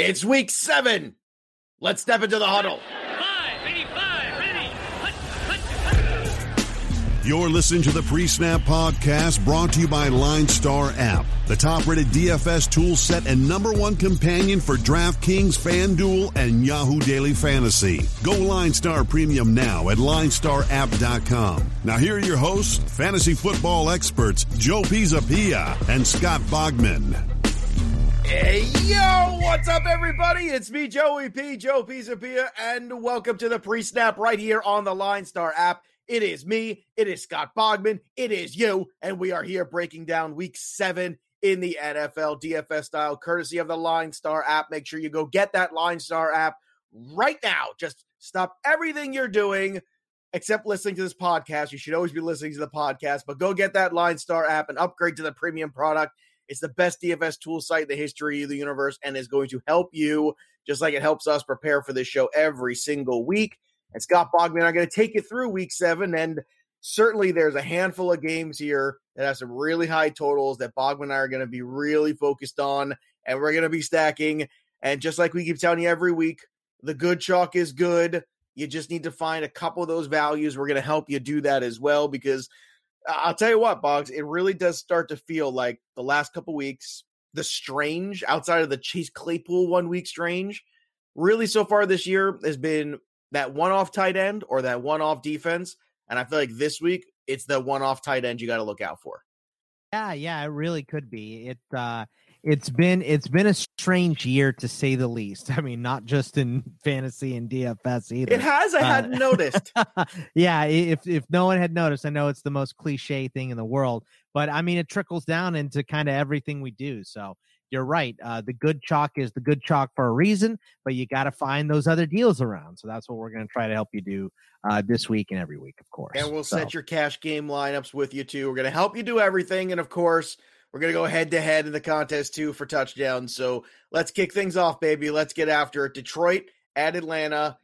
It's week seven. Let's step into the huddle. You're listening to the Pre Snap Podcast brought to you by Line Star app, the top rated DFS tool set and number one companion for DraftKings, FanDuel, and Yahoo Daily Fantasy. Go Line Star Premium now at linestarapp.com. Now, here are your hosts, fantasy football experts Joe Pisapia and Scott Bogman. Hey, yo, what's up, everybody? It's me, Joey P, Joe Pisapia, and welcome to the pre snap right here on the Line Star app. It is me, it is Scott Bogman, it is you, and we are here breaking down week seven in the NFL DFS style, courtesy of the Line Star app. Make sure you go get that Line Star app right now. Just stop everything you're doing except listening to this podcast. You should always be listening to the podcast, but go get that Line Star app and upgrade to the premium product. It's the best DFS tool site in the history of the universe and is going to help you just like it helps us prepare for this show every single week. And Scott Bogman are going to take you through week seven. And certainly there's a handful of games here that have some really high totals that Bogman and I are going to be really focused on. And we're going to be stacking. And just like we keep telling you every week, the good chalk is good. You just need to find a couple of those values. We're going to help you do that as well because I'll tell you what, Boggs, it really does start to feel like the last couple weeks, the strange outside of the Chase Claypool one week strange, really so far this year has been that one off tight end or that one off defense. And I feel like this week it's the one off tight end you got to look out for. Yeah, yeah, it really could be. It uh it's been it's been a strange year to say the least. I mean, not just in fantasy and DFS either. It has. I Uh, hadn't noticed. yeah, if if no one had noticed, I know it's the most cliche thing in the world, but I mean it trickles down into kind of everything we do. So you're right. Uh, the good chalk is the good chalk for a reason, but you got to find those other deals around. So that's what we're going to try to help you do uh, this week and every week, of course. And we'll So- set your cash game lineups with you too. We're going to help you do everything. And of course, we're going to go head to head in the contest too for touchdowns. So let's kick things off, baby. Let's get after it. Detroit at Atlanta,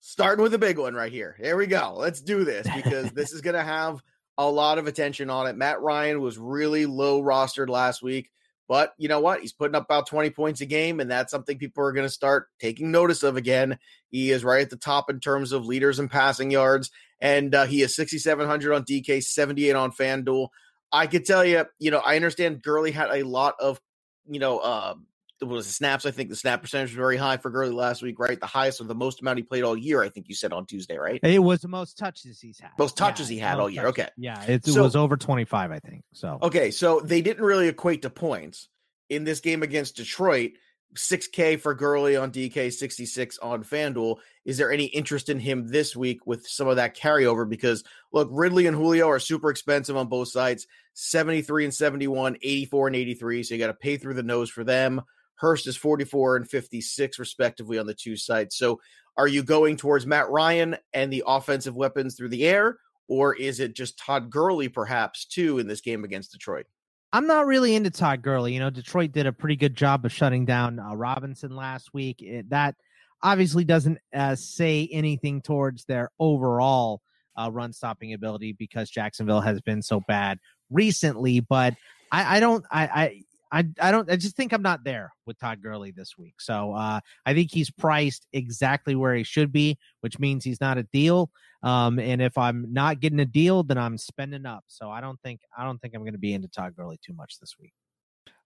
starting with a big one right here. Here we go. Let's do this because this is going to have a lot of attention on it. Matt Ryan was really low rostered last week. But you know what? He's putting up about 20 points a game, and that's something people are going to start taking notice of again. He is right at the top in terms of leaders and passing yards and uh, he is 6,700 on DK, 78 on FanDuel. I could tell you, you know, I understand Gurley had a lot of, you know, uh, was the snaps. I think the snap percentage was very high for Gurley last week, right? The highest or the most amount he played all year, I think you said on Tuesday, right? It was the most touches he's had. Most touches he had all year. Okay. Yeah, it, it So- was over 25, I think. So Okay, so they didn't really equate to points in this game against Detroit. 6K for Gurley on DK, 66 on FanDuel. Is there any interest in him this week with some of that carryover? Because look, Ridley and Julio are super expensive on both sides 73 and 71, 84 and 83. So you got to pay through the nose for them. Hurst is 44 and 56, respectively, on the two sides. So are you going towards Matt Ryan and the offensive weapons through the air? Or is it just Todd Gurley, perhaps, too, in this game against Detroit? I'm not really into Todd Gurley. You know, Detroit did a pretty good job of shutting down uh, Robinson last week. It, that obviously doesn't uh, say anything towards their overall uh, run stopping ability because Jacksonville has been so bad recently. But I, I don't, I, I, I, I don't. I just think I'm not there with Todd Gurley this week. So uh, I think he's priced exactly where he should be, which means he's not a deal. Um, and if I'm not getting a deal, then I'm spending up. So I don't think I don't think I'm going to be into Todd Gurley too much this week.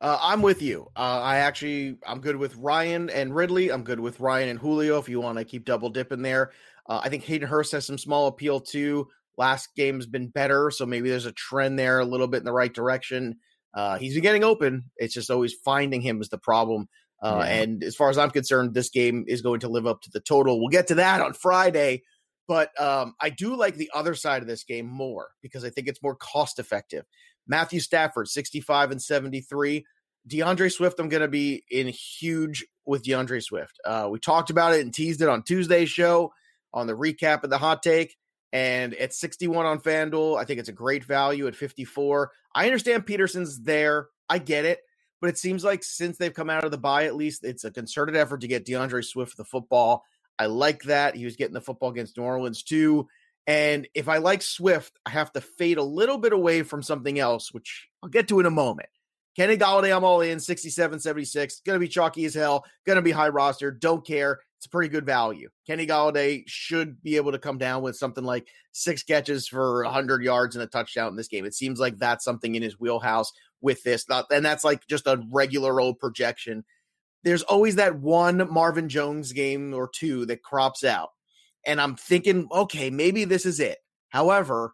Uh, I'm with you. Uh, I actually, I'm good with Ryan and Ridley. I'm good with Ryan and Julio. If you want to keep double dipping there, uh, I think Hayden Hurst has some small appeal too. Last game's been better, so maybe there's a trend there a little bit in the right direction. Uh, he's been getting open. It's just always finding him is the problem. Uh, Yeah. And as far as I'm concerned, this game is going to live up to the total. We'll get to that on Friday. But um, I do like the other side of this game more because I think it's more cost effective. Matthew Stafford, 65 and 73. DeAndre Swift, I'm going to be in huge with DeAndre Swift. Uh, we talked about it and teased it on Tuesday's show on the recap of the hot take. And at 61 on FanDuel, I think it's a great value at 54. I understand Peterson's there. I get it. But it seems like since they've come out of the bye, at least it's a concerted effort to get DeAndre Swift the football. I like that. He was getting the football against New Orleans too. And if I like Swift, I have to fade a little bit away from something else, which I'll get to in a moment. Kenny Golladay, I'm all in 67, 76. Going to be chalky as hell. Going to be high roster. Don't care. It's a pretty good value. Kenny Golladay should be able to come down with something like six catches for 100 yards and a touchdown in this game. It seems like that's something in his wheelhouse with this. And that's like just a regular old projection. There's always that one Marvin Jones game or two that crops out. And I'm thinking, okay, maybe this is it. However,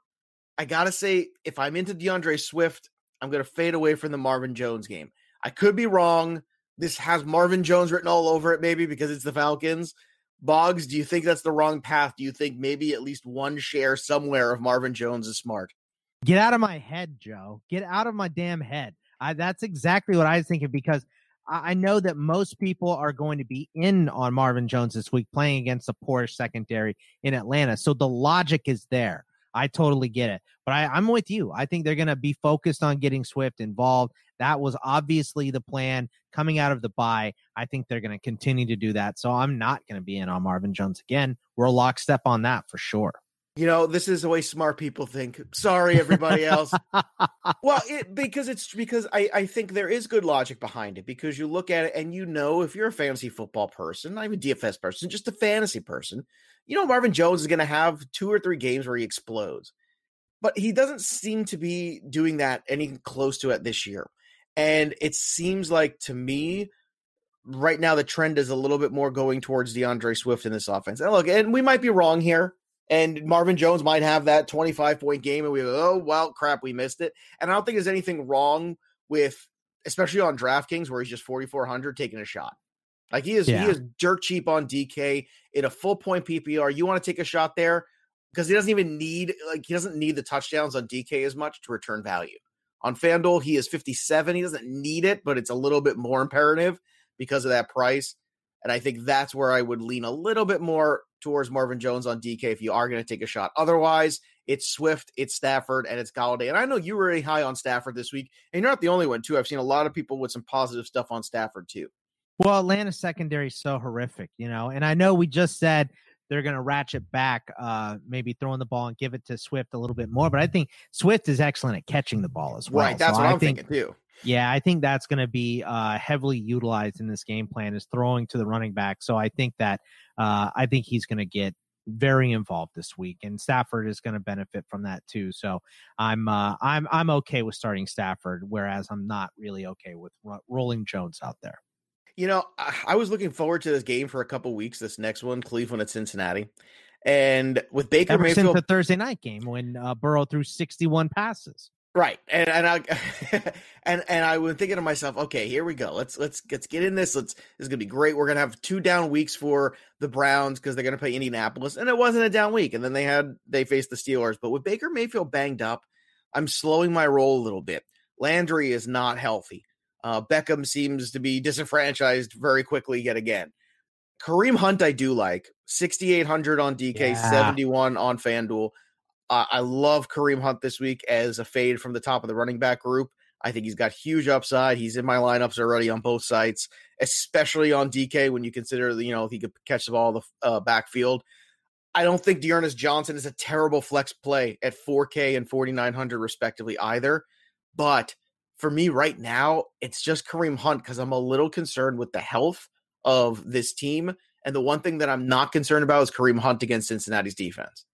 I got to say, if I'm into DeAndre Swift, I'm going to fade away from the Marvin Jones game. I could be wrong. This has Marvin Jones written all over it, maybe because it's the Falcons. Boggs, do you think that's the wrong path? Do you think maybe at least one share somewhere of Marvin Jones is smart? Get out of my head, Joe. Get out of my damn head. I, that's exactly what I was thinking because I, I know that most people are going to be in on Marvin Jones this week playing against the poorest secondary in Atlanta. So the logic is there. I totally get it. But I, I'm with you. I think they're going to be focused on getting Swift involved. That was obviously the plan coming out of the bye. I think they're going to continue to do that. So I'm not going to be in on Marvin Jones again. We're a lockstep on that for sure. You know, this is the way smart people think. Sorry, everybody else. well, it, because it's because I, I think there is good logic behind it because you look at it and you know if you're a fantasy football person, not even DFS person, just a fantasy person, you know Marvin Jones is going to have two or three games where he explodes. But he doesn't seem to be doing that any close to it this year. And it seems like to me, right now the trend is a little bit more going towards DeAndre Swift in this offense. And look, and we might be wrong here. And Marvin Jones might have that 25 point game, and we go, oh, well, crap, we missed it. And I don't think there's anything wrong with, especially on DraftKings, where he's just 4,400 taking a shot. Like he is, yeah. he is dirt cheap on DK in a full point PPR. You want to take a shot there because he doesn't even need, like, he doesn't need the touchdowns on DK as much to return value. On FanDuel, he is 57. He doesn't need it, but it's a little bit more imperative because of that price. And I think that's where I would lean a little bit more towards Marvin Jones on DK if you are going to take a shot. Otherwise, it's Swift, it's Stafford, and it's Golladay. And I know you were really high on Stafford this week, and you're not the only one, too. I've seen a lot of people with some positive stuff on Stafford, too. Well, Atlanta's secondary is so horrific, you know, and I know we just said they're going to ratchet back, uh, maybe throwing the ball and give it to Swift a little bit more. But I think Swift is excellent at catching the ball as well. Right. That's so what I am think, thinking, too. Yeah, I think that's going to be uh, heavily utilized in this game plan is throwing to the running back. So I think that uh, I think he's going to get very involved this week, and Stafford is going to benefit from that too. So I'm uh, I'm I'm okay with starting Stafford, whereas I'm not really okay with ro- rolling Jones out there. You know, I was looking forward to this game for a couple weeks. This next one, Cleveland at Cincinnati, and with Baker Ever Mayfield, since the Thursday night game when uh, Burrow threw 61 passes. Right. And and I and and I was thinking to myself, okay, here we go. Let's let's let's get in this. Let's this is gonna be great. We're gonna have two down weeks for the Browns because they're gonna play Indianapolis. And it wasn't a down week. And then they had they faced the Steelers. But with Baker Mayfield banged up, I'm slowing my roll a little bit. Landry is not healthy. Uh, Beckham seems to be disenfranchised very quickly yet again. Kareem Hunt, I do like 6,800 on DK, yeah. 71 on FanDuel. Uh, I love Kareem Hunt this week as a fade from the top of the running back group. I think he's got huge upside. He's in my lineups already on both sites, especially on DK when you consider, you know, he could catch the ball the uh, backfield. I don't think D'Ernest Johnson is a terrible flex play at 4K and 4,900 respectively either. But for me right now, it's just Kareem Hunt because I'm a little concerned with the health of this team. And the one thing that I'm not concerned about is Kareem Hunt against Cincinnati's defense.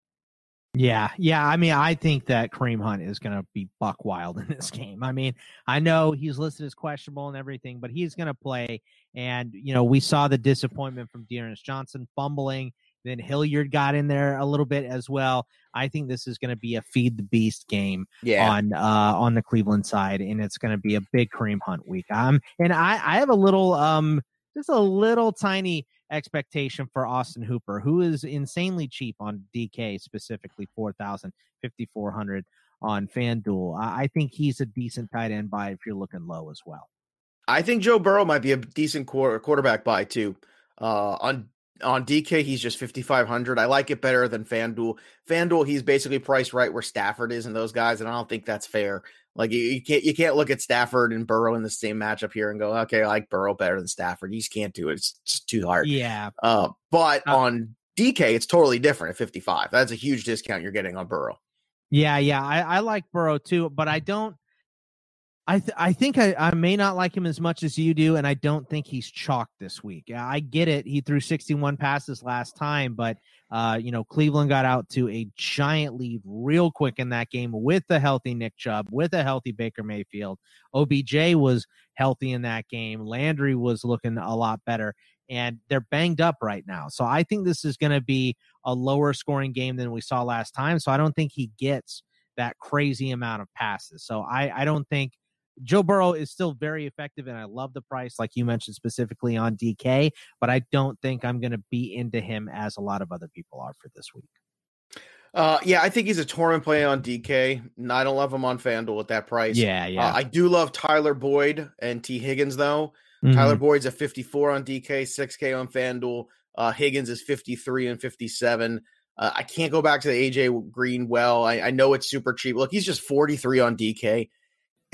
Yeah, yeah. I mean, I think that Kareem Hunt is going to be buck wild in this game. I mean, I know he's listed as questionable and everything, but he's going to play. And you know, we saw the disappointment from D'Ernest Johnson fumbling. Then Hilliard got in there a little bit as well. I think this is going to be a feed the beast game yeah. on uh, on the Cleveland side, and it's going to be a big Kareem Hunt week. Um, and I I have a little um just a little tiny expectation for Austin Hooper, who is insanely cheap on DK, specifically 4,000, 5,400 on FanDuel. I think he's a decent tight end buy if you're looking low as well. I think Joe Burrow might be a decent quarter, quarterback buy too. Uh, on on DK, he's just 5,500. I like it better than FanDuel. FanDuel, he's basically priced right where Stafford is and those guys, and I don't think that's fair. Like you, you, can't you can't look at Stafford and Burrow in the same matchup here and go, okay, I like Burrow better than Stafford. You just can't do it. It's just too hard. Yeah. Uh, but uh, on DK, it's totally different at 55. That's a huge discount you're getting on Burrow. Yeah, yeah. I, I like Burrow too, but I don't I th- I think I, I may not like him as much as you do, and I don't think he's chalked this week. I get it; he threw 61 passes last time, but uh, you know Cleveland got out to a giant lead real quick in that game with a healthy Nick Chubb, with a healthy Baker Mayfield. OBJ was healthy in that game. Landry was looking a lot better, and they're banged up right now. So I think this is going to be a lower scoring game than we saw last time. So I don't think he gets that crazy amount of passes. So I I don't think Joe Burrow is still very effective, and I love the price, like you mentioned specifically on DK. But I don't think I'm going to be into him as a lot of other people are for this week. Uh, yeah, I think he's a tournament play on DK. I don't love him on FanDuel at that price. Yeah, yeah. Uh, I do love Tyler Boyd and Tee Higgins though. Mm-hmm. Tyler Boyd's at 54 on DK, 6K on FanDuel. Uh, Higgins is 53 and 57. Uh, I can't go back to the AJ Green well. I, I know it's super cheap. Look, he's just 43 on DK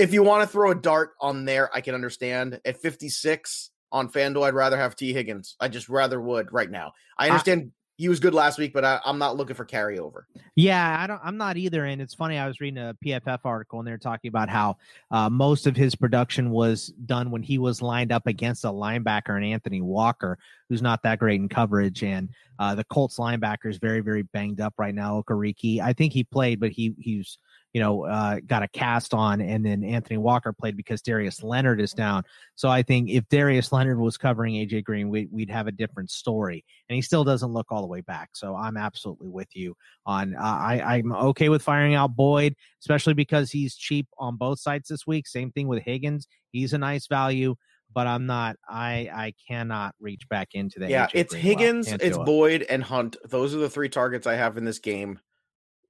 if you want to throw a dart on there, I can understand. At 56 on FanDuel, I'd rather have Tee Higgins. I just rather would right now. I understand I, he was good last week, but I, am not looking for carryover. Yeah, I don't. I'm not either. And it's funny. I was reading a PFF article, and they're talking about how uh, most of his production was done when he was lined up against a linebacker and Anthony Walker, who's not that great in coverage. And uh, the Colts linebacker is very, very banged up right now. Okereke. I think he played, but he he's you know, uh, got a cast on, and then Anthony Walker played because Darius Leonard is down. So I think if Darius Leonard was covering AJ Green, we, would have a different story. And he still doesn't look all the way back. So I'm absolutely with you on. Uh, I I'm okay with firing out Boyd, especially because he's cheap on both sides this week. Same thing with Higgins; he's a nice value but I'm not. I I cannot reach back into that. Yeah, AJ it's Higgins, it's Boyd, and Hunt. Those are the three targets I have in this game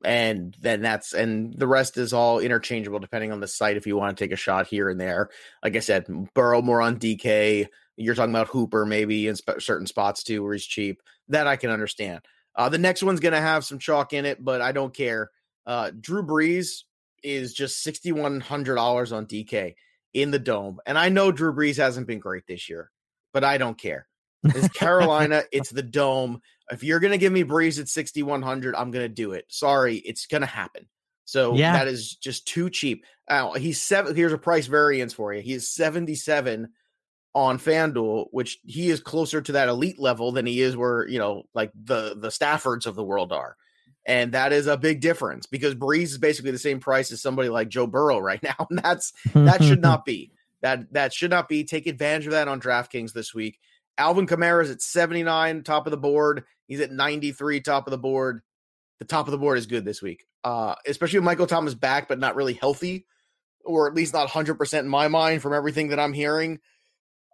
and then that's and the rest is all interchangeable depending on the site if you want to take a shot here and there. Like i said burrow more on dk you're talking about hooper maybe in sp- certain spots too where he's cheap. That i can understand. Uh, the next one's going to have some chalk in it but i don't care. Uh, drew brees is just $6100 on dk in the dome and i know drew brees hasn't been great this year but i don't care it's Carolina. it's the dome. If you're gonna give me Brees at 6100, I'm gonna do it. Sorry, it's gonna happen. So yeah. that is just too cheap. Uh, he's seven. Here's a price variance for you. He is 77 on FanDuel, which he is closer to that elite level than he is where you know, like the the Staffords of the world are. And that is a big difference because Brees is basically the same price as somebody like Joe Burrow right now. And that's that should not be. That that should not be. Take advantage of that on DraftKings this week. Alvin Kamara is at 79, top of the board. He's at 93, top of the board. The top of the board is good this week, uh, especially with Michael Thomas back, but not really healthy, or at least not 100% in my mind from everything that I'm hearing.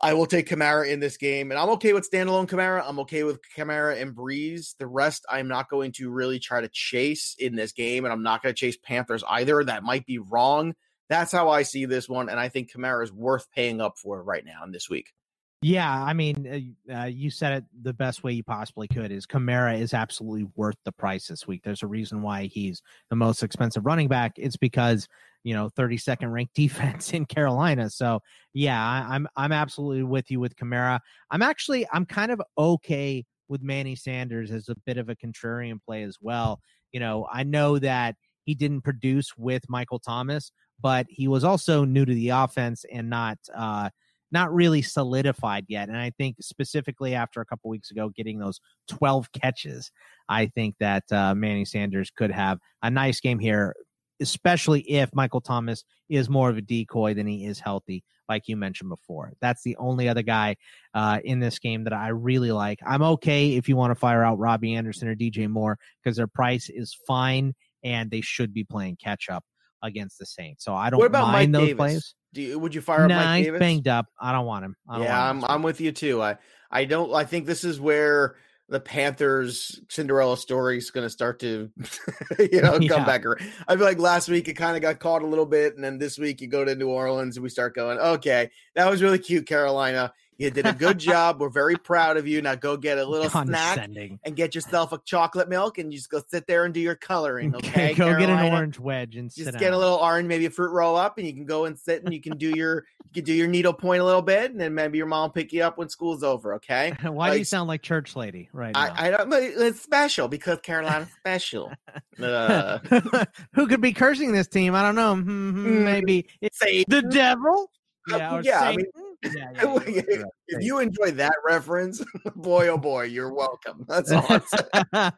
I will take Kamara in this game, and I'm okay with standalone Kamara. I'm okay with Kamara and Brees. The rest, I'm not going to really try to chase in this game, and I'm not going to chase Panthers either. That might be wrong. That's how I see this one, and I think Kamara is worth paying up for right now in this week. Yeah, I mean, uh, uh, you said it the best way you possibly could. Is Kamara is absolutely worth the price this week. There's a reason why he's the most expensive running back. It's because you know 32nd ranked defense in Carolina. So yeah, I, I'm I'm absolutely with you with Kamara. I'm actually I'm kind of okay with Manny Sanders as a bit of a contrarian play as well. You know, I know that he didn't produce with Michael Thomas, but he was also new to the offense and not. uh not really solidified yet. And I think specifically after a couple weeks ago getting those 12 catches, I think that uh, Manny Sanders could have a nice game here, especially if Michael Thomas is more of a decoy than he is healthy, like you mentioned before. That's the only other guy uh, in this game that I really like. I'm okay if you want to fire out Robbie Anderson or DJ Moore because their price is fine and they should be playing catch up against the Saints. So I don't what about mind Mike those Davis? plays. Do you, would you fire up nah, Mike Davis? banged up. I don't want him. Don't yeah, want him I'm I'm with you too. I I don't. I think this is where the Panthers Cinderella story is going to start to, you know, come yeah. back. I feel like last week it kind of got caught a little bit, and then this week you go to New Orleans and we start going, okay, that was really cute, Carolina. You did a good job. We're very proud of you. Now go get a little snack and get yourself a chocolate milk and you just go sit there and do your coloring. Okay. go get an orange wedge and sit Just get a little orange, maybe a fruit roll up, and you can go and sit and you can do your you can do your needle point a little bit, and then maybe your mom will pick you up when school's over. Okay. Why do you sound like church lady right now? I, I don't. but It's special because Carolina's special. Uh, Who could be cursing this team? I don't know. Hmm, hmm, Mm, Maybe it's the devil. Uh, Yeah, or yeah, I mean-. yeah, yeah, yeah, yeah, right. if you enjoy that reference, boy oh boy, you're welcome. That's all I'm saying.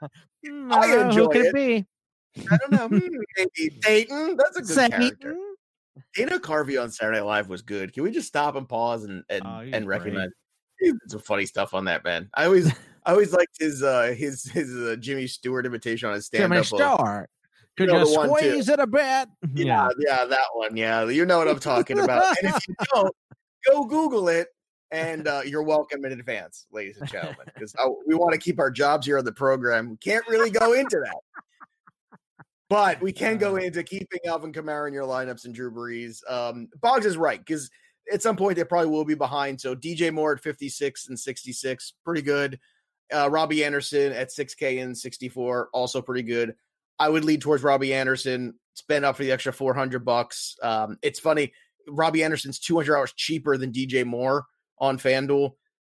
Hmm, I don't know. enjoy Who could it. it be? I don't know. hmm, Maybe Satan. That's a good character. Dana Carvey on Saturday Night Live was good. Can we just stop and pause and and, Oh, and recognize did some funny stuff on that man? I always I always liked his uh his his uh, Jimmy Stewart imitation on his stand Jimmy up. Stewart. Could know you the one, squeeze it a bit? Yeah, yeah, that one. Yeah, you know what I'm talking about. and if you don't, go Google it. And uh, you're welcome in advance, ladies and gentlemen, because we want to keep our jobs here on the program. We can't really go into that. But we can go into keeping Alvin Kamara in your lineups and Drew Brees. Um, Boggs is right because at some point they probably will be behind. So DJ Moore at 56 and 66, pretty good. Uh, Robbie Anderson at 6K and 64, also pretty good. I would lead towards Robbie Anderson. Spend up for the extra 400 bucks. Um, it's funny. Robbie Anderson's 200 hours cheaper than DJ Moore on FanDuel.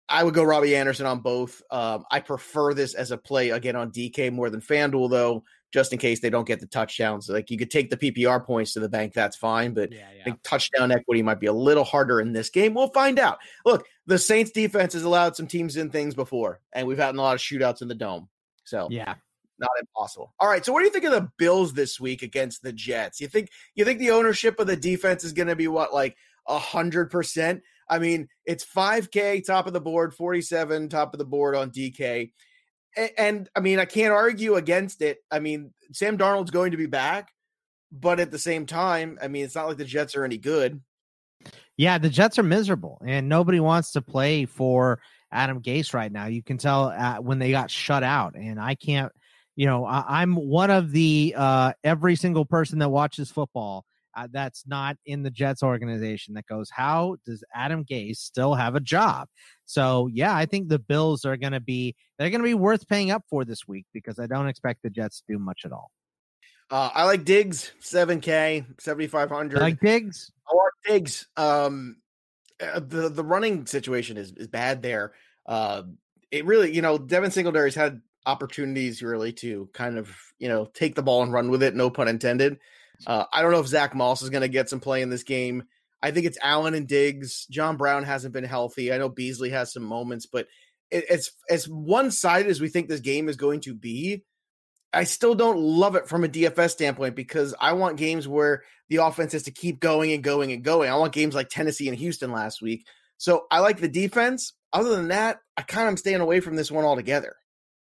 I would go Robbie Anderson on both. Um, I prefer this as a play again on DK more than FanDuel, though, just in case they don't get the touchdowns. Like you could take the PPR points to the bank, that's fine. But Yeah, I think touchdown equity might be a little harder in this game. We'll find out. Look, the Saints defense has allowed some teams in things before, and we've had a lot of shootouts in the dome. So Yeah. Not impossible. All right. So what do you think of the Bills this week against the Jets? You think you think the ownership of the defense is going to be what like a hundred percent? I mean, it's five K top of the board, forty seven top of the board on DK, and, and I mean I can't argue against it. I mean Sam Darnold's going to be back, but at the same time, I mean it's not like the Jets are any good. Yeah, the Jets are miserable, and nobody wants to play for Adam Gase right now. You can tell uh, when they got shut out, and I can't. You know, I, I'm one of the uh, every single person that watches football uh, that's not in the Jets organization that goes, "How does Adam Gase still have a job?" So, yeah, I think the Bills are going to be they're going to be worth paying up for this week because I don't expect the Jets to do much at all. Uh, I like Diggs, seven K, seventy five hundred. Like Diggs, I like Diggs. Um, uh, the the running situation is is bad there. Uh, it really, you know, Devin Singletary's had opportunities really to kind of you know take the ball and run with it. No pun intended. Uh, I don't know if Zach Moss is going to get some play in this game. I think it's Allen and Diggs. John Brown hasn't been healthy. I know Beasley has some moments, but it, it's as one sided as we think this game is going to be. I still don't love it from a DFS standpoint because I want games where the offense has to keep going and going and going. I want games like Tennessee and Houston last week. So I like the defense. Other than that, I kind of am staying away from this one altogether.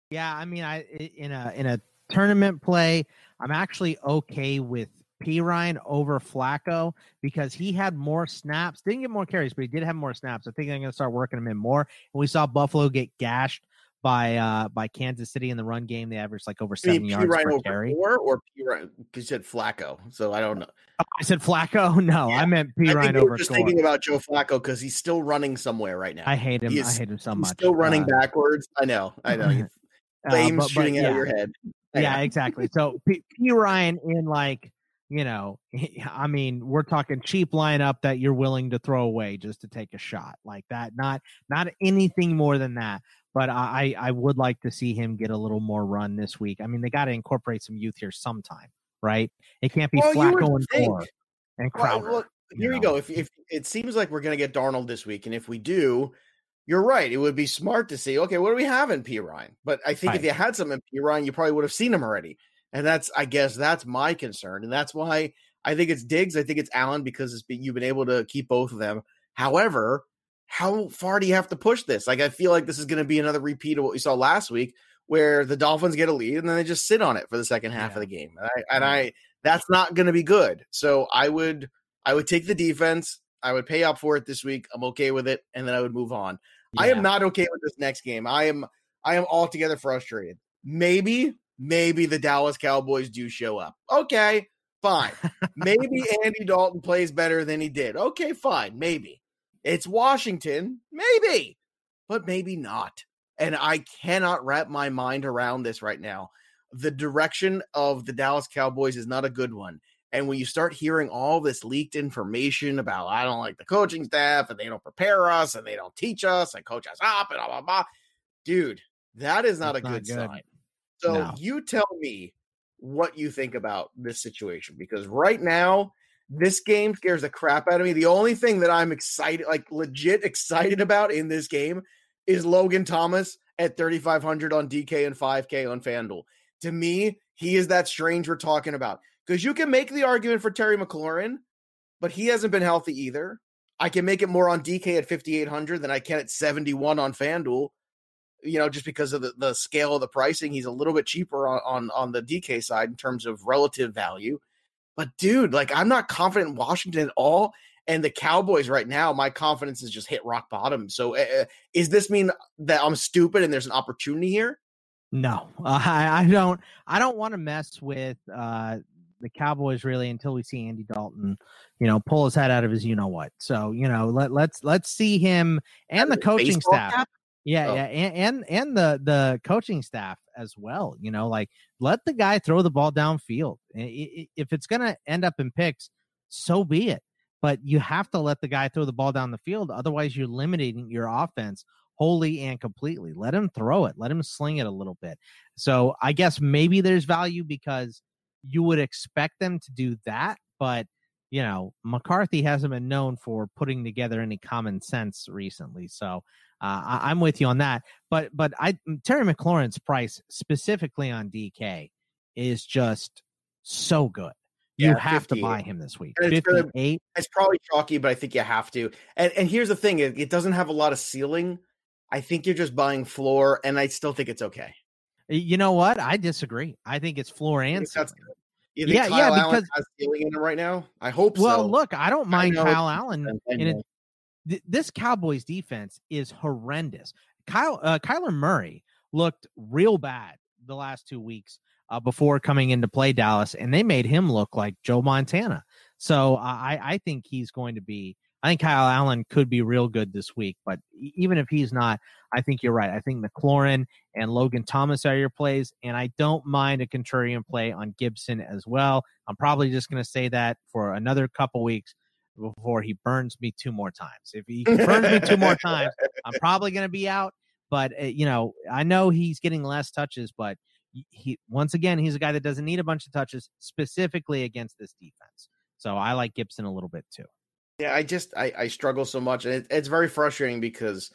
Yeah, I mean, I in a in a tournament play, I'm actually okay with Perine over Flacco because he had more snaps. Didn't get more carries, but he did have more snaps. I think I'm going to start working him in more. And we saw Buffalo get gashed by uh by Kansas City in the run game. They averaged like over seven P. yards Ryan per over carry. four or Perine because you said Flacco. So I don't know. Oh, I said Flacco. No, Yeah, I meant P I Ryan think we were over just score. thinking about Joe Flacco because he's still running somewhere right now. I hate him. he I is- hate him so he's much. still running Uh, backwards. I know. I know. You- uh, Flames but- but shooting out yeah. of your head. I yeah, exactly. So P, Perine in like you know, I mean, we're talking cheap lineup that you're willing to throw away just to take a shot like that. Not not anything more than that. But I I would like to see him get a little more run this week. I mean, they got to incorporate some youth here sometime, right? It can't be Well, you Flacco and think. Gore and Well, Crowder. look, you here you know. go. If if it seems like we're going to get Darnold this week, and if we do, you're right. It would be smart to see. Okay, what do we have in Perine? But I think if you had some in Perine, you probably would have seen him already. And that's, I guess, that's my concern, and that's why I think it's Diggs. I think it's Allen because it's been, you've been able to keep both of them. However, how far do you have to push this? Like, I feel like this is going to be another repeat of what we saw last week, where the Dolphins get a lead and then they just sit on it for the second half Yeah. of the game. And I, and I that's not going to be good. So I would I would take the defense. I would pay up for it this week. I'm okay with it, and then I would move on. I am not okay with this next game. I am I am altogether frustrated. Maybe maybe the Dallas Cowboys do show up. Okay, fine. maybe Andy Dalton plays better than he did. Okay, fine. Maybe it's Washington. Maybe, but maybe not. And I cannot wrap my mind around this right now. The direction of the Dallas Cowboys is not a good one. And when you start hearing all this leaked information about, I don't like the coaching staff and they don't prepare us and they don't teach us and coach us up and blah, blah, blah. Dude, that is not That's a not good, good. sign. So No. you tell me what you think about this situation because right now, this game scares the crap out of me. The only thing that I'm excited, like legit excited about in this game is Logan Thomas at 3,500 on DK and 5K on FanDuel. To me, he is that strange we're talking about because you can make the argument for Terry McLaurin, but he hasn't been healthy either. I can make it more on DK at 5,800 than I can at 71 on FanDuel. You know, just because of the, the scale of the pricing, he's a little bit cheaper on, on on the DK side in terms of relative value. But dude, like I'm not confident in Washington at all. And the Cowboys right now, my confidence has just hit rock bottom. So, uh, is this mean that I'm stupid and there's an opportunity here? No, uh, I, I don't. I don't want to mess with uh, the Cowboys really until we see Andy Dalton, you know, pull his head out of his you know what. So you know, let let's let's see him and the coaching staff. cap? Yeah, Oh. yeah, and, and and the the coaching staff as well. You know, like let the guy throw the ball downfield. If it's gonna end up in picks, so be it. But you have to let the guy throw the ball down the field. Otherwise, you're limiting your offense wholly and completely. Let him throw it. Let him sling it a little bit. So I guess maybe there's value because you would expect them to do that, but you know McCarthy hasn't been known for putting together any common sense recently. So uh, I, I'm with you on that. But but I Terry McLaurin's price specifically on DK is just so good. You Yeah, have to buy him this week. And it's gonna- 58. It's probably chalky, but I think you have to. And and here's the thing: it, it doesn't have a lot of ceiling. I think you're just buying floor, and I still think it's okay. You know what? I disagree. I think it's floor and ceiling. good? You think Yeah, Kyle yeah, Allen because- has ceiling in him right now? I hope Well, so. look, I don't mind know Kyle Allen in th- this Cowboys defense is horrendous. Kyle uh, Kyler Murray looked real bad the last two weeks uh, before coming into play Dallas, and they made him look like Joe Montana. So uh, I I think he's going to be. I think Kyle Allen could be real good this week, but even if he's not, I think you're right. I think McLaurin and Logan Thomas are your plays, and I don't mind a contrarian play on Gibson as well. I'm probably just going to say that for another couple weeks before he burns me two more times. If he burns me two more times, I'm probably going to be out. But uh, you know, I know he's getting less touches, but he once again he's a guy that doesn't need a bunch of touches specifically against this defense. So I like Gibson a little bit too. Yeah, I just I, I struggle so much, and it, it's very frustrating because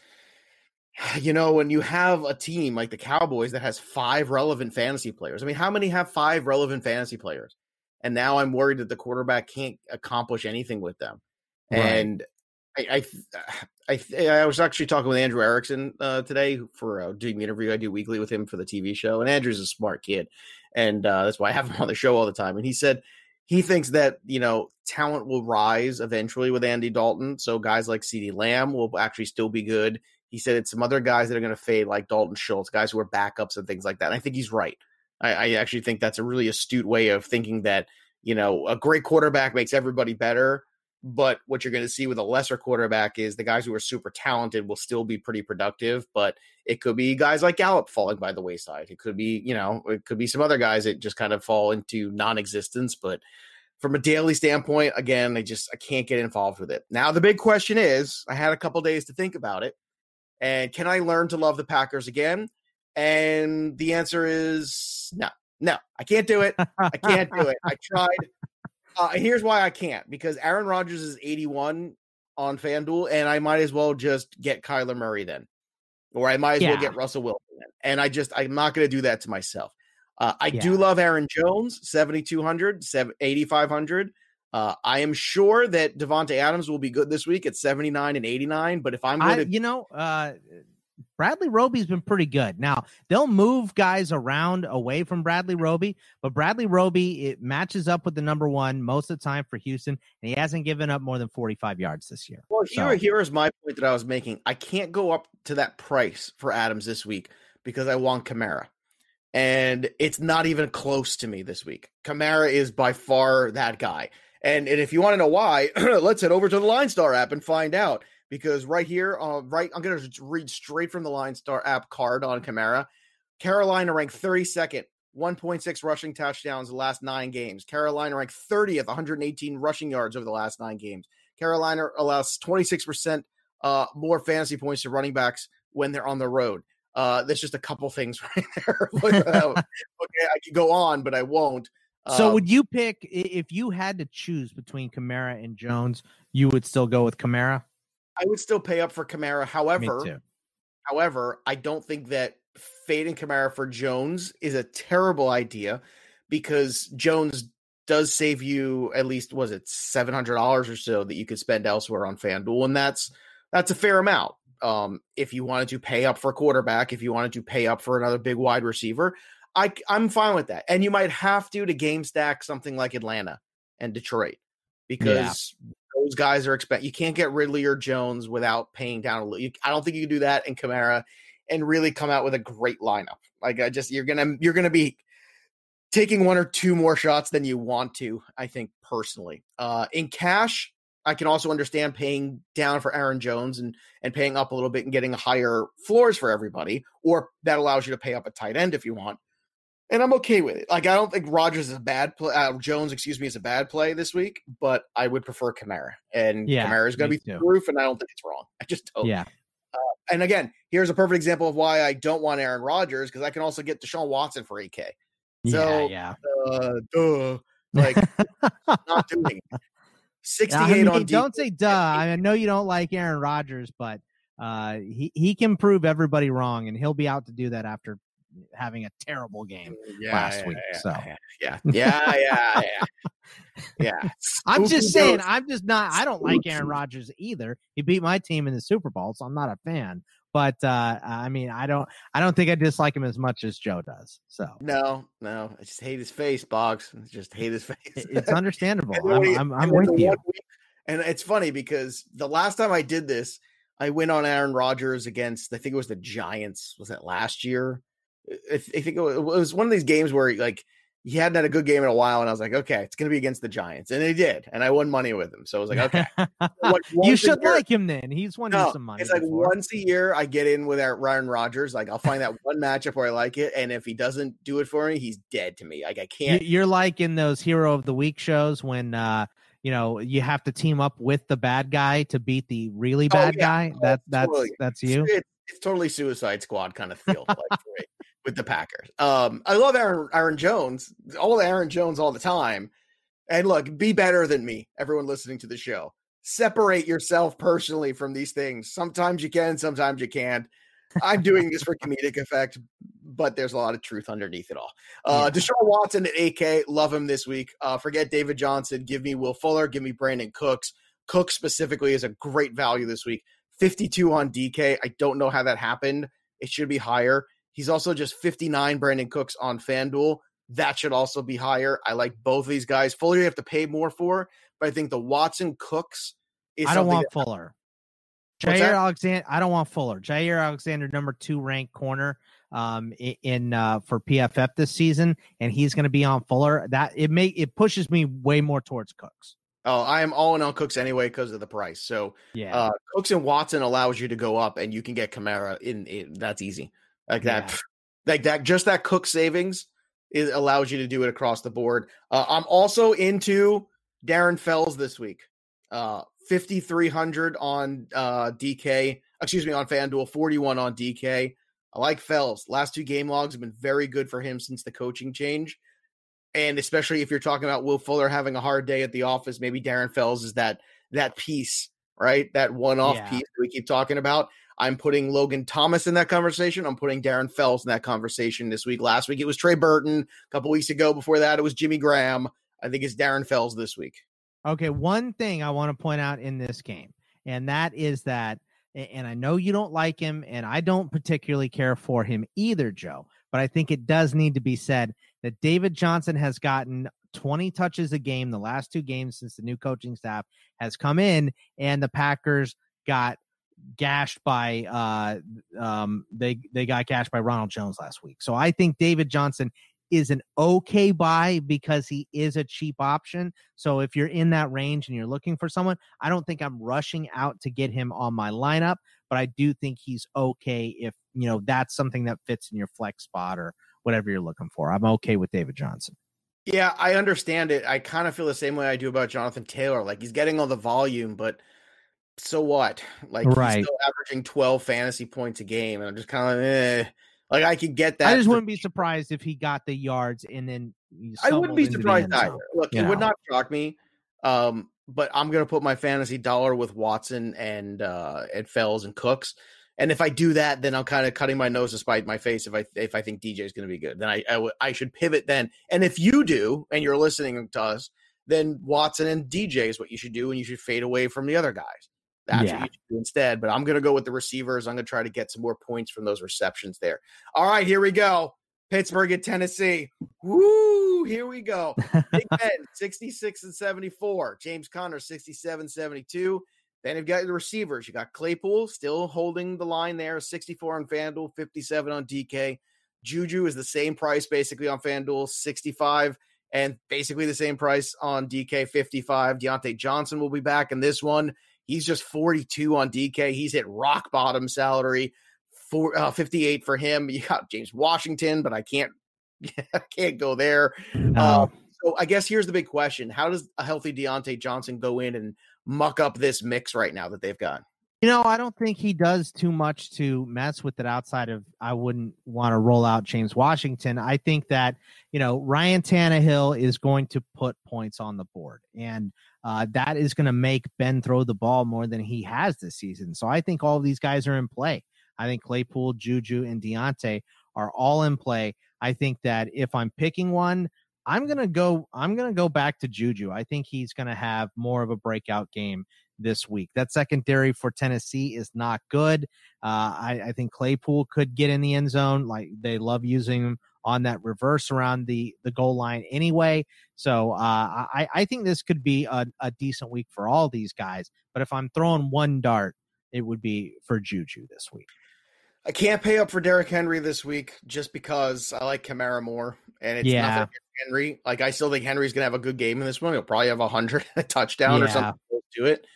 you know when you have a team like the Cowboys that has five relevant fantasy players. I mean, how many have five relevant fantasy players? And now I'm worried that the quarterback can't accomplish anything with them. Right. And I, I, I, I was actually talking with Andrew Erickson uh, today for a doing the interview I do weekly with him for the TV show. And Andrew's a smart kid, and uh, that's why I have him on the show all the time. And he said he thinks that you know talent will rise eventually with Andy Dalton. So guys like CeeDee Lamb will actually still be good. He said it's some other guys that are going to fade, like Dalton Schultz, guys who are backups and things like that. And I think he's right. I, I actually think that's a really astute way of thinking that you know a great quarterback makes everybody better. But what you're going to see with a lesser quarterback is the guys who are super talented will still be pretty productive. But it could be guys like Gallup falling by the wayside. It could be, you know, it could be some other guys that just kind of fall into non-existence. But from a daily standpoint, again, I just I can't get involved with it. Now the big question is, I had a couple days to think about it, and can I learn to love the Packers again? And the answer is no, no, I can't do it. I can't do it. I tried. Uh, here's why I can't because Aaron Rodgers is 81 on FanDuel, and I might as well just get Kyler Murray then, or I might as well get Russell Wilson. Then. And I just I'm not going to do that to myself. Uh, I do love Aaron Jones, 7,200, 7 8,500. Uh, I am sure that Davante Adams will be good this week at 79 and 89. But if I'm going to you know, uh, Bradley Roby's been pretty good. Now they'll move guys around away from Bradley Roby, but Bradley Roby it matches up with the number one most of the time for Houston, and he hasn't given up more than forty-five yards this year. Well, here, So- here is my point that I was making. I can't go up to that price for Adams this week because I want Kamara. And it's not even close to me this week. Kamara is by far that guy. And, and if you want to know why, let's head over to the Line Star app and find out. Because right here, uh, right, I'm going to read straight from the Line Star app card on Kamara. Carolina ranked 32nd, 1.6 rushing touchdowns the last nine games. Carolina ranked 30th, 118 rushing yards over the last nine games. Carolina allows 26% uh, more fantasy points to running backs when they're on the road. Uh, there's just a couple things right there. okay, I could go on, but I won't. So um, would you pick if you had to choose between Kamara and Jones? You would still go with Kamara. I would still pay up for Kamara. However, however, I don't think that fading Kamara for Jones is a terrible idea because Jones does save you at least was it seven hundred dollars or so that you could spend elsewhere on FanDuel, and that's that's a fair amount. Um, if you wanted to pay up for a quarterback, if you wanted to pay up for another big wide receiver, I I'm fine with that. And you might have to to game stack something like Atlanta and Detroit because yeah. Those guys are expect you can't get Ridley or Jones without paying down a little. I don't think you can do that in Kamara and really come out with a great lineup. Like I just you're gonna you're gonna be taking one or two more shots than you want to. I think personally, uh, in cash, I can also understand paying down for Aaron Jones and and paying up a little bit and getting higher floors for everybody, or that allows you to pay up a tight end if you want and I'm okay with it. Like I don't think Rodgers is a bad play. Uh, Jones, excuse me, is a bad play this week, but I would prefer Kamara, and yeah, Kamara is going to be through the roof, and I don't think it's wrong. I just don't. Yeah. Uh, and again, here's a perfect example of why I don't want Aaron Rodgers because I can also get Deshaun Watson for 8K. So, yeah, yeah. Uh, duh, like not doing it. 68 I mean, on. Don't say duh. I know you don't like Aaron Rodgers, but uh, he he can prove everybody wrong, and he'll be out to do that after having a terrible game mm, yeah, last yeah, week. Yeah, so yeah, yeah, yeah, yeah. yeah. I'm just saying, I'm just not. I don't like Aaron Rodgers either. He beat my team in the Super Bowl, so I'm not a fan. But uh, I mean, I don't, I don't think I dislike him as much as Joe does. So no, no, I just hate his face, Boggs. I just hate his face. it's understandable. I'm, I'm, I'm with you. Week, and it's funny because the last time I did this, I went on Aaron Rodgers against, I think it was the Giants. Was that last year? I, think it was one of these games where like he hadn't had a good game in a while, and I was like, okay, it's going to be against the Giants, and he did, and I won money with him. So I was like, okay, like you should year, like him then. He's won no, you some money. It's like before. once a year I get in with Aaron Rodgers. Like I'll find that one matchup where I like it, and if he doesn't do it for me, he's dead to me. Like I can't. You're like in those hero of the week shows when. uh you know you have to team up with the bad guy to beat the really oh, bad oh, yeah. guy. That that's totally. that's you. It's, it's, totally Suicide Squad kind of feel. like, with the Packers. Um, I love Aaron Aaron Jones, all Aaron Jones all the time. And look, be better than me, everyone listening to the show. Separate yourself personally from these things. Sometimes you can, sometimes you can't. I'm doing this for comedic effect, but there's a lot of truth underneath it all. Uh, yeah. Deshaun Watson at AK, love him this week. Uh, forget David Johnson. Give me Will Fuller. Give me Brandin Cooks. Cook specifically is a great value this week. 52 on DK. I don't know how that happened. It should be higher. He's also just 59 Brandin Cooks on FanDuel. That should also be higher. I like both of these guys. Fuller, you have to pay more for, but I think the Watson Cooks is I don't want that, Fuller. Jaire Alexander, I don't want Fuller. Jaire Alexander, number two ranked corner um in uh for PFF this season, and he's going to be on Fuller. That it may it pushes me way more towards Cooks. Oh, I am all in on Cooks anyway because of the price. So yeah, uh, Cooks and Watson allows you to go up, and you can get Kamara in. in that's easy like that, yeah. like that. Just that Cook savings it allows you to do it across the board. Uh, I'm also into Darren Fells this week. Uh, 5300 on uh, DK. Excuse me, on FanDuel. 41 on DK. I like Fells. Last two game logs have been very good for him since the coaching change. And especially if you're talking about Will Fuller having a hard day at the office, maybe Darren Fells is that that piece, right? That one-off yeah. piece we keep talking about. I'm putting Logan Thomas in that conversation. I'm putting Darren Fells in that conversation this week. Last week it was Trey Burton. A couple weeks ago before that it was Jimmy Graham. I think it's Darren Fells this week. Okay, one thing I want to point out in this game, and that is that, and I know you don't like him, and I don't particularly care for him either, Joe, but I think it does need to be said that David Johnson has gotten 20 touches a game the last two games since the new coaching staff has come in, and the Packers got gashed by uh um they they got gashed by Ronald Jones last week. So I think David Johnson is an okay buy because he is a cheap option. So if you're in that range and you're looking for someone, I don't think I'm rushing out to get him on my lineup, but I do think he's okay if, you know, that's something that fits in your flex spot or whatever you're looking for. I'm okay with David Johnson. Yeah, I understand it. I kind of feel the same way I do about Jonathan Taylor. Like he's getting all the volume, but so what? Like Right. he's still averaging 12 fantasy points a game, and I'm just kind of eh. like I could get that. I just wouldn't be surprised if he got the yards and then I wouldn't be surprised either. Look, you it would not shock me. Um, but I'm gonna put my fantasy dollar with Watson and uh and Fells and Cooks. And if I do that, then I'm kind of cutting my nose to spite my face. If I if I think DJ is going to be good, then I I, w- I should pivot then. And if you do, and you're listening to us, then Watson and DJ is what you should do, and you should fade away from the other guys. That's Yeah. what you do instead. But I'm going to go with the receivers. I'm going to try to get some more points from those receptions there. All right, here we go. Pittsburgh at Tennessee. Woo! Here we go. Big Ben, 66 and 74. James Conner, 67 72. Then you've got the receivers. You got Claypool still holding the line there, 64 on FanDuel, 57 on DK. Juju is the same price basically on FanDuel, 65, and basically the same price on DK, 55. Diontae Johnson will be back in this one. He's just 42 on DK. He's hit rock bottom salary, four, uh, 58 for him. You got James Washington, but I can't, I can't go there. No. Uh, so I guess here's the big question: How does a healthy Diontae Johnson go in and muck up this mix right now that they've got? You know, I don't think he does too much to mess with it outside of I wouldn't want to roll out James Washington. I think that, you know, Ryan Tannehill is going to put points on the board. And uh, that is going to make Ben throw the ball more than he has this season. So I think all of these guys are in play. I think Claypool, Juju, and Diontae are all in play. I think that if I'm picking one, I'm gonna go. I'm gonna go back to Juju. I think he's gonna have more of a breakout game this week. That secondary for Tennessee is not good. Uh, I, I think Claypool could get in the end zone. Like they love using him on that reverse around the the goal line anyway. So uh, I I think this could be a, a decent week for all these guys. But if I'm throwing one dart, it would be for Juju this week. I can't pay up for Derrick Henry this week just because I like Kamara more, and it's Yeah. nothing Henry. Like I still think Henry's gonna have a good game in this one. He'll probably have a hundred, touchdown or something to it.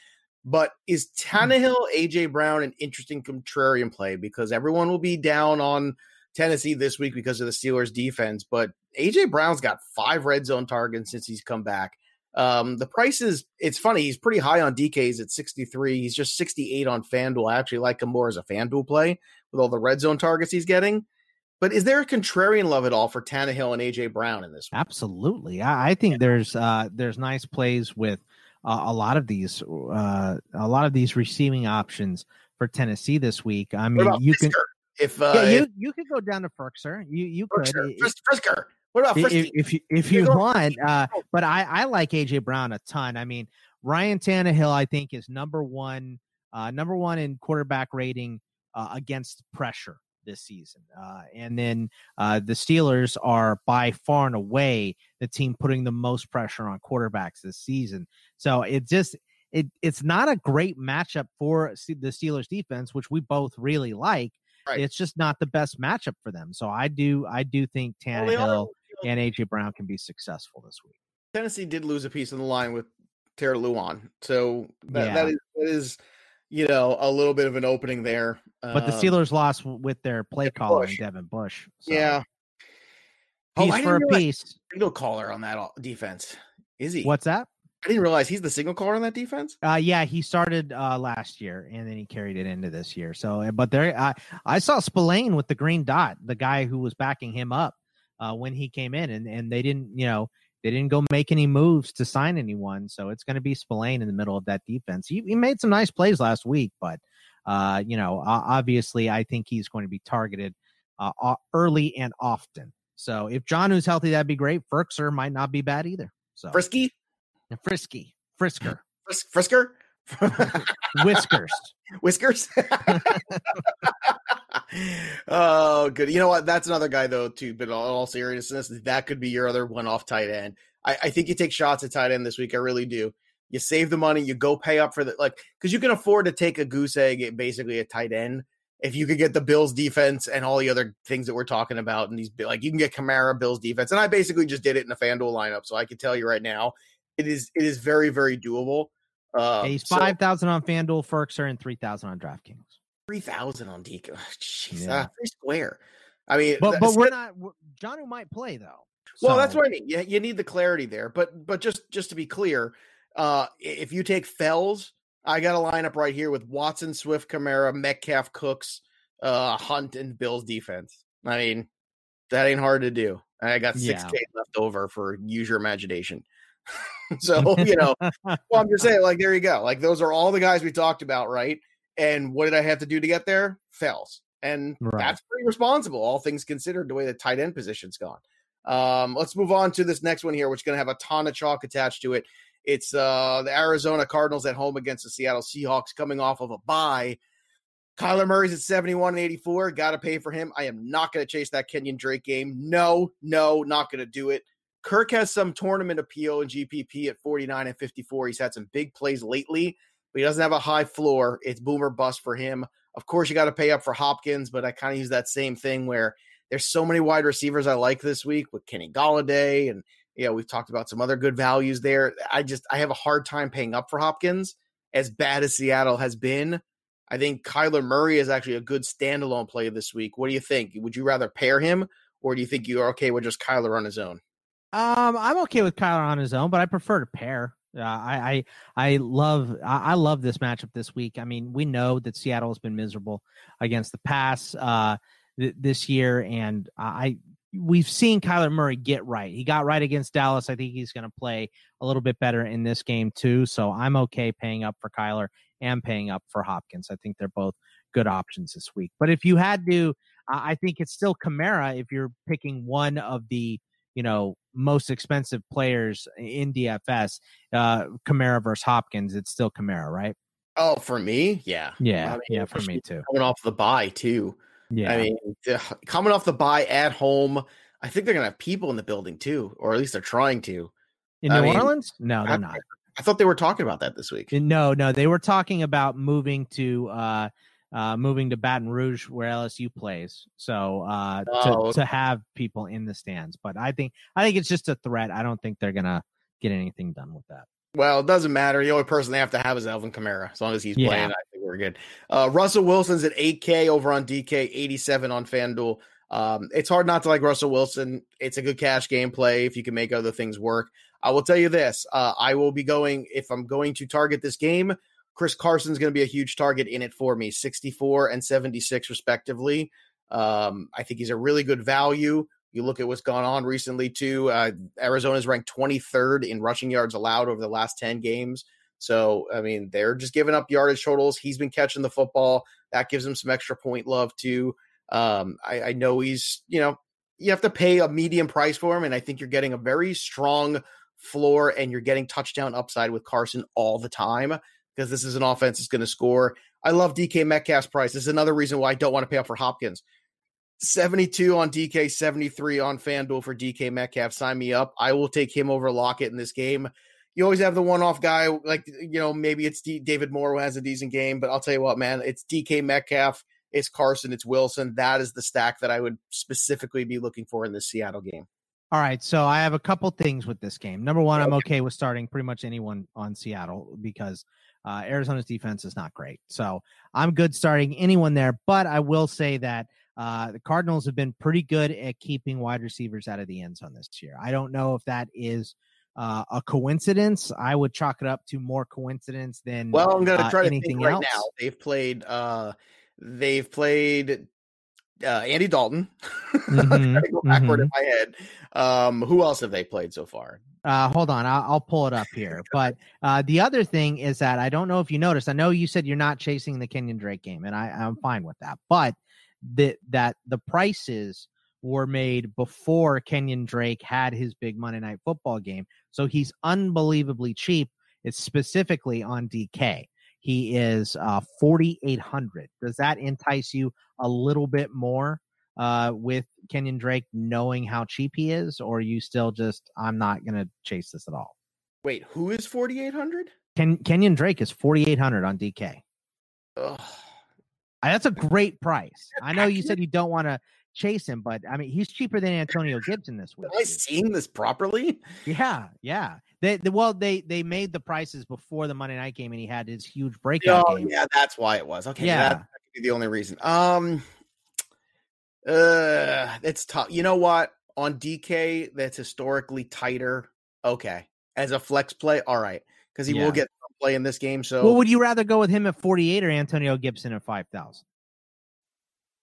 But is Tannehill, AJ Brown an interesting contrarian play because everyone will be down on Tennessee this week because of the Steelers defense, but AJ Brown's got five red zone targets since he's come back. Um, the price is it's funny, he's pretty high on DKs at 63. He's just 68 on FanDuel. I actually like him more as a FanDuel play with all the red zone targets he's getting. But is there a contrarian love at all for Tannehill and AJ Brown in this one? Absolutely, I, I think there's uh, there's nice plays with uh, a lot of these uh, a lot of these receiving options for Tennessee this week. I mean, you can Frisker? If uh, yeah, you you could go down to Firkser. You you could Frisker, Frisker. What about Frisky? if, if you if you want. Uh, but I I like AJ Brown a ton. I mean, Ryan Tannehill I think is number one uh, number one in quarterback rating uh, against pressure this season. Uh, and then uh, the Steelers are by far and away the team putting the most pressure on quarterbacks this season. So it just it it's not a great matchup for the Steelers defense, which we both really like. Right. It's just not the best matchup for them. So I do I do think Well, are- Tannehill and AJ Brown can be successful this week. Tennessee did lose a piece in the line with Terry Lewan, so that, Yeah. that is that is you know a little bit of an opening there. But the Um, Steelers lost with their play caller. Devin Bush. So yeah. Oh, piece I for a piece. signal caller on that defense. Is he? What's that? I didn't realize he's the signal caller on that defense. Uh, yeah, he started uh, last year and then he carried it into this year. So, uh, but there, I I saw Spillane with the green dot, the guy who was backing him up uh, when he came in, and and they didn't, you know, they didn't go make any moves to sign anyone. So it's going to be Spillane in the middle of that defense. He, he made some nice plays last week, but uh, you know, obviously, I think he's going to be targeted uh, early and often. So if Jonnu's healthy, that'd be great. Firkser might not be bad either. So Frisky, Frisky, Frisker, Fris- Frisker, Whiskers. Whiskers. oh, good. You know what? That's another guy though, too. But in all seriousness, that could be your other one-off tight end. I, I think you take shots at tight end this week. I really do. You save the money. You go pay up for the like because you can afford to take a goose egg at basically a tight end if you could get the Bills defense and all the other things that we're talking about, and these like you can get Kamara, Bills defense, and I basically just did it in a FanDuel lineup, so I can tell you right now, it is it is very very doable. Uh, Yeah, he's so- five thousand on FanDuel, Firkser, and three thousand on DraftKings. three thousand on DK. Jeez, Yeah. ah, pretty square. I mean, But but we're not. Jonnu might play though. Well, that's what I mean. You, you need the clarity there. But but just just to be clear, uh, if you take Fells, I got a lineup right here with Watson, Swift, Kamara, Metcalf, Cooks, uh, Hunt, and Bills defense. I mean, that ain't hard to do. I got six Yeah. K left over for use your imagination. so you know, well, I'm just saying, like, there you go. Like, those are all the guys we talked about, right? And what did I have to do to get there? Fells. And Right. that's pretty responsible, all things considered, the way the tight end position's gone. Um, let's move on to this next one here, which is going to have a ton of chalk attached to it. It's uh, the Arizona Cardinals at home against the Seattle Seahawks coming off of a bye. Kyler Murray's at 71 and 84. Got to pay for him. I am not going to chase that Kenyon Drake game. No, no, not going to do it. Kirk has some tournament appeal in GPP at 49 and 54. He's had some big plays lately, but he doesn't have a high floor. It's boomer bust for him. Of course, you got to pay up for Hopkins, but I kind of use that same thing where there's so many wide receivers I like this week with Kenny Golladay, and you know we've talked about some other good values there. I just I have a hard time paying up for Hopkins as bad as Seattle has been. I think Kyler Murray is actually a good standalone play this week. What do you think? Would you rather pair him, or do you think you're okay with just Kyler on his own? Um, I'm okay with Kyler on his own, but I prefer to pair. Uh, I, I I love I, I love this matchup this week. I mean, we know that Seattle has been miserable against the pass uh, th- this year, and I we've seen Kyler Murray get right. He got right against Dallas. I think he's going to play a little bit better in this game too. So I'm okay paying up for Kyler and paying up for Hopkins. I think they're both good options this week. But if you had to, I think it's still Kamara if you're picking one of the you know most expensive players in DFS, uh, Kamara versus Hopkins. It's still Kamara, right? Oh, for me, yeah, Yeah, I mean, yeah, for me too. Coming off the bye too. Yeah, I mean, coming off the bye at home, I think they're gonna have people in the building too, or at least they're trying to. in I New mean, Orleans, no, they're I- not. I thought they were talking about that this week. No, no, they were talking about moving to uh, uh, moving to Baton Rouge, where LSU plays. So uh, to, Oh, to have people in the stands, but I think I think it's just a threat. I don't think they're gonna get anything done with that. Well, it doesn't matter. The only person they have to have is Alvin Kamara. As long as he's Yeah. playing, I think we're good. Uh, Russell Wilson's at 8K over on DK, 87 on FanDuel. Um, it's hard not to like Russell Wilson. It's a good cash game play if you can make other things work. I will tell you this: uh, I will be going if I'm going to target this game. Chris Carson's going to be a huge target in it for me, 64 and 76 respectively. Um, I think he's a really good value. You look at what's gone on recently too. Uh, Arizona's ranked 23rd in rushing yards allowed over the last 10 games. So I mean, they're just giving up yardage totals. He's been catching the football. That gives him some extra point love too. Um, I, I know he's you know you have to pay a medium price for him, and I think you're getting a very strong floor, and you're getting touchdown upside with Carson all the time because this is an offense that's going to score. I love DK Metcalf's price. This is another reason why I don't want to pay up for Hopkins. 72 on DK, 73 on FanDuel for DK Metcalf. Sign me up. I will take him over Lockett in this game. You always have the one off guy, like, you know, maybe it's D- David Moore who has a decent game, but I'll tell you what, man, it's DK Metcalf, it's Carson, it's Wilson. That is the stack that I would specifically be looking for in this Seattle game. All right, so I have a couple things with this game. Number one, I'm okay with starting pretty much anyone on Seattle because uh, Arizona's defense is not great. So I'm good starting anyone there. But I will say that uh, the Cardinals have been pretty good at keeping wide receivers out of the end zone this year. I don't know if that is uh, a coincidence. I would chalk it up to more coincidence than Well, I'm going to uh, try to anything think right else. now. They've played, uh, they've played uh, Andy Dalton. Mhm, go backward mhm. in my head. Um, who else have they played so far? Uh, hold on, I'll, I'll pull it up here. But uh, the other thing is that I don't know if you noticed. I know you said you're not chasing the Kenyon Drake game, and I, I'm fine with that. But the, that the prices were made before Kenyon Drake had his big Monday Night Football game, so he's unbelievably cheap. It's specifically on DK. He is uh, 4,800. Does that entice you a little bit more uh, with Kenyon Drake knowing how cheap he is, or are you still just, I'm not going to chase this at all? Wait, who is 4,800? Ken, Kenyon Drake is 4,800 on DK. Ugh. That's a great price. I know you said you don't want to chase him, but I mean he's cheaper than Antonio Gibson this week. Am I seeing this properly? Yeah, yeah. They, they well they they made the prices before the Monday night game, and he had his huge breakout Oh, game. yeah, that's why it was. Okay, Yeah. that, that could be the only reason. Um, uh, it's tough. You know what? On DK, that's historically tighter. Okay, as a flex play, all right, because he Yeah. will get play in this game. So, Well, would you rather go with him at 48 or Antonio Gibson at 5,000?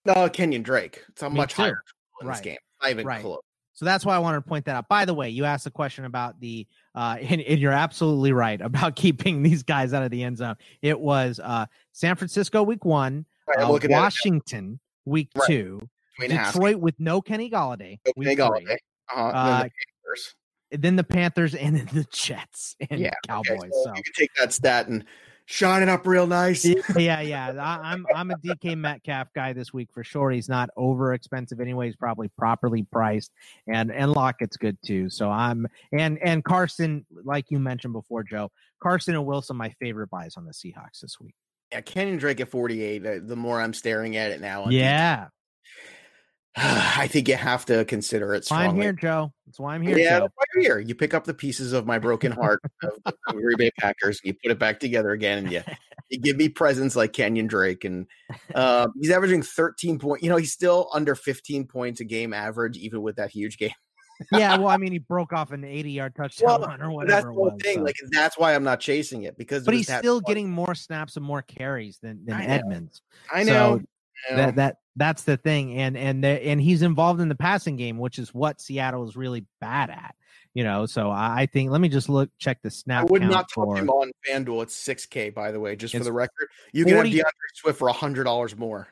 no, Kenyon Drake. It's a Me much too. higher in this Right. game. Not even Right. close. So that's why I wanted to point that out. By the way, you asked a question about the, uh, and, and you're absolutely right about keeping these guys out of the end zone. It was uh, San Francisco week one, Right, uh, Washington week Right. two, between. Detroit with no Kenny Golladay, Okay, go, three, okay. Uh-huh. uh, then the Panthers. then the Panthers, and then the Jets and Yeah, Okay, Cowboys. so so you can take that stat and shine it up real nice. yeah, yeah. I, I'm I'm a DK Metcalf guy this week for sure. He's not over expensive anyway. He's probably properly priced, and and Lockett's good too. So I'm and and Carson, like you mentioned before, Joe. Carson and Wilson, my favorite buys on the Seahawks this week. Yeah, Kenyon Drake at 48. uh, The more I'm staring at it now, on Yeah, I think you have to consider it why I'm here, Joe. That's why I'm here, yeah, Joe. that's why you're here. You pick up the pieces of my broken heart of the Green Bay Packers and you put it back together again, and you you give me presents like Kenyon Drake, and uh, he's averaging 13 point. You know, he's still under 15 points a game average, even with that huge game. yeah, well, I mean, he broke off an 80 yard touchdown Well, run or But that's the was. thing. so. Like that's why I'm not chasing it because. but he's still fun. getting more snaps and more carries than than I. Edmonds. I know. I that that that's the thing and and the, and he's involved in the passing game which is what seattle is really bad at you know so i think let me just look check the snap. I would not touch for him on FanDuel. It's 6K, by the way, just for the record. You can 40 have D'Andre Swift for $100 more.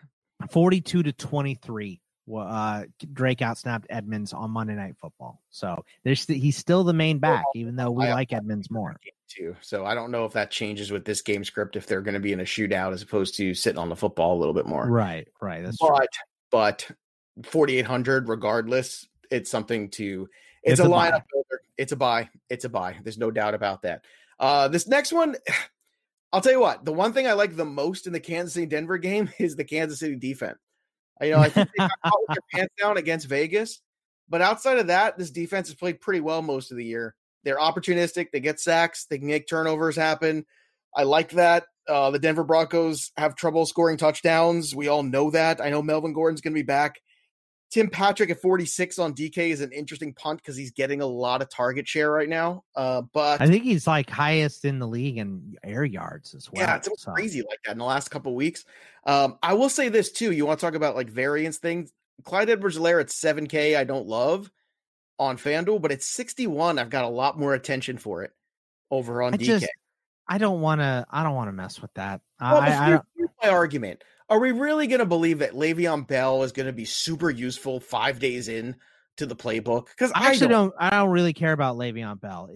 42 to 23 wa- uh drake outsnapped edmonds on monday night football so there's he's still the main back even though we I- like edmonds more too. So I don't know if that changes with this game script if they're going to be in a shootout as opposed to sitting on the football a little bit more. right right that's true. But but 4800 regardless, it's something to it's, It's a, a lineup builder. It's a buy. It's a buy. There's no doubt about that. Uh this next one I'll tell you what, the one thing I like the most in the Kansas City Denver game is the Kansas City defense. You know, I think they got caught with their pants down against Vegas, but outside of that, this defense has played pretty well most of the year. They're opportunistic. They get sacks. They can make turnovers happen. I like that. Uh, the Denver Broncos have trouble scoring touchdowns. We all know that. I know Melvin Gordon's going to be back. Tim Patrick at 46 on DK is an interesting punt because he's getting a lot of target share right now. Uh, but i think he's like highest in the league in air yards as well yeah, it's so. crazy like that in the last couple weeks. Um, I will say this too. You want to talk about like variance things? Clyde Edwards-Helaire at 7K, I don't love on FanDuel, but at 61, I've got a lot more attention for it over on I DK. just I don't want to. I don't want to mess with that. Well, I, I here's my argument. Are we really going to believe that Le'Veon Bell is going to be super useful five days in to the playbook? Because I actually don't. I don't really care about Le'Veon Bell.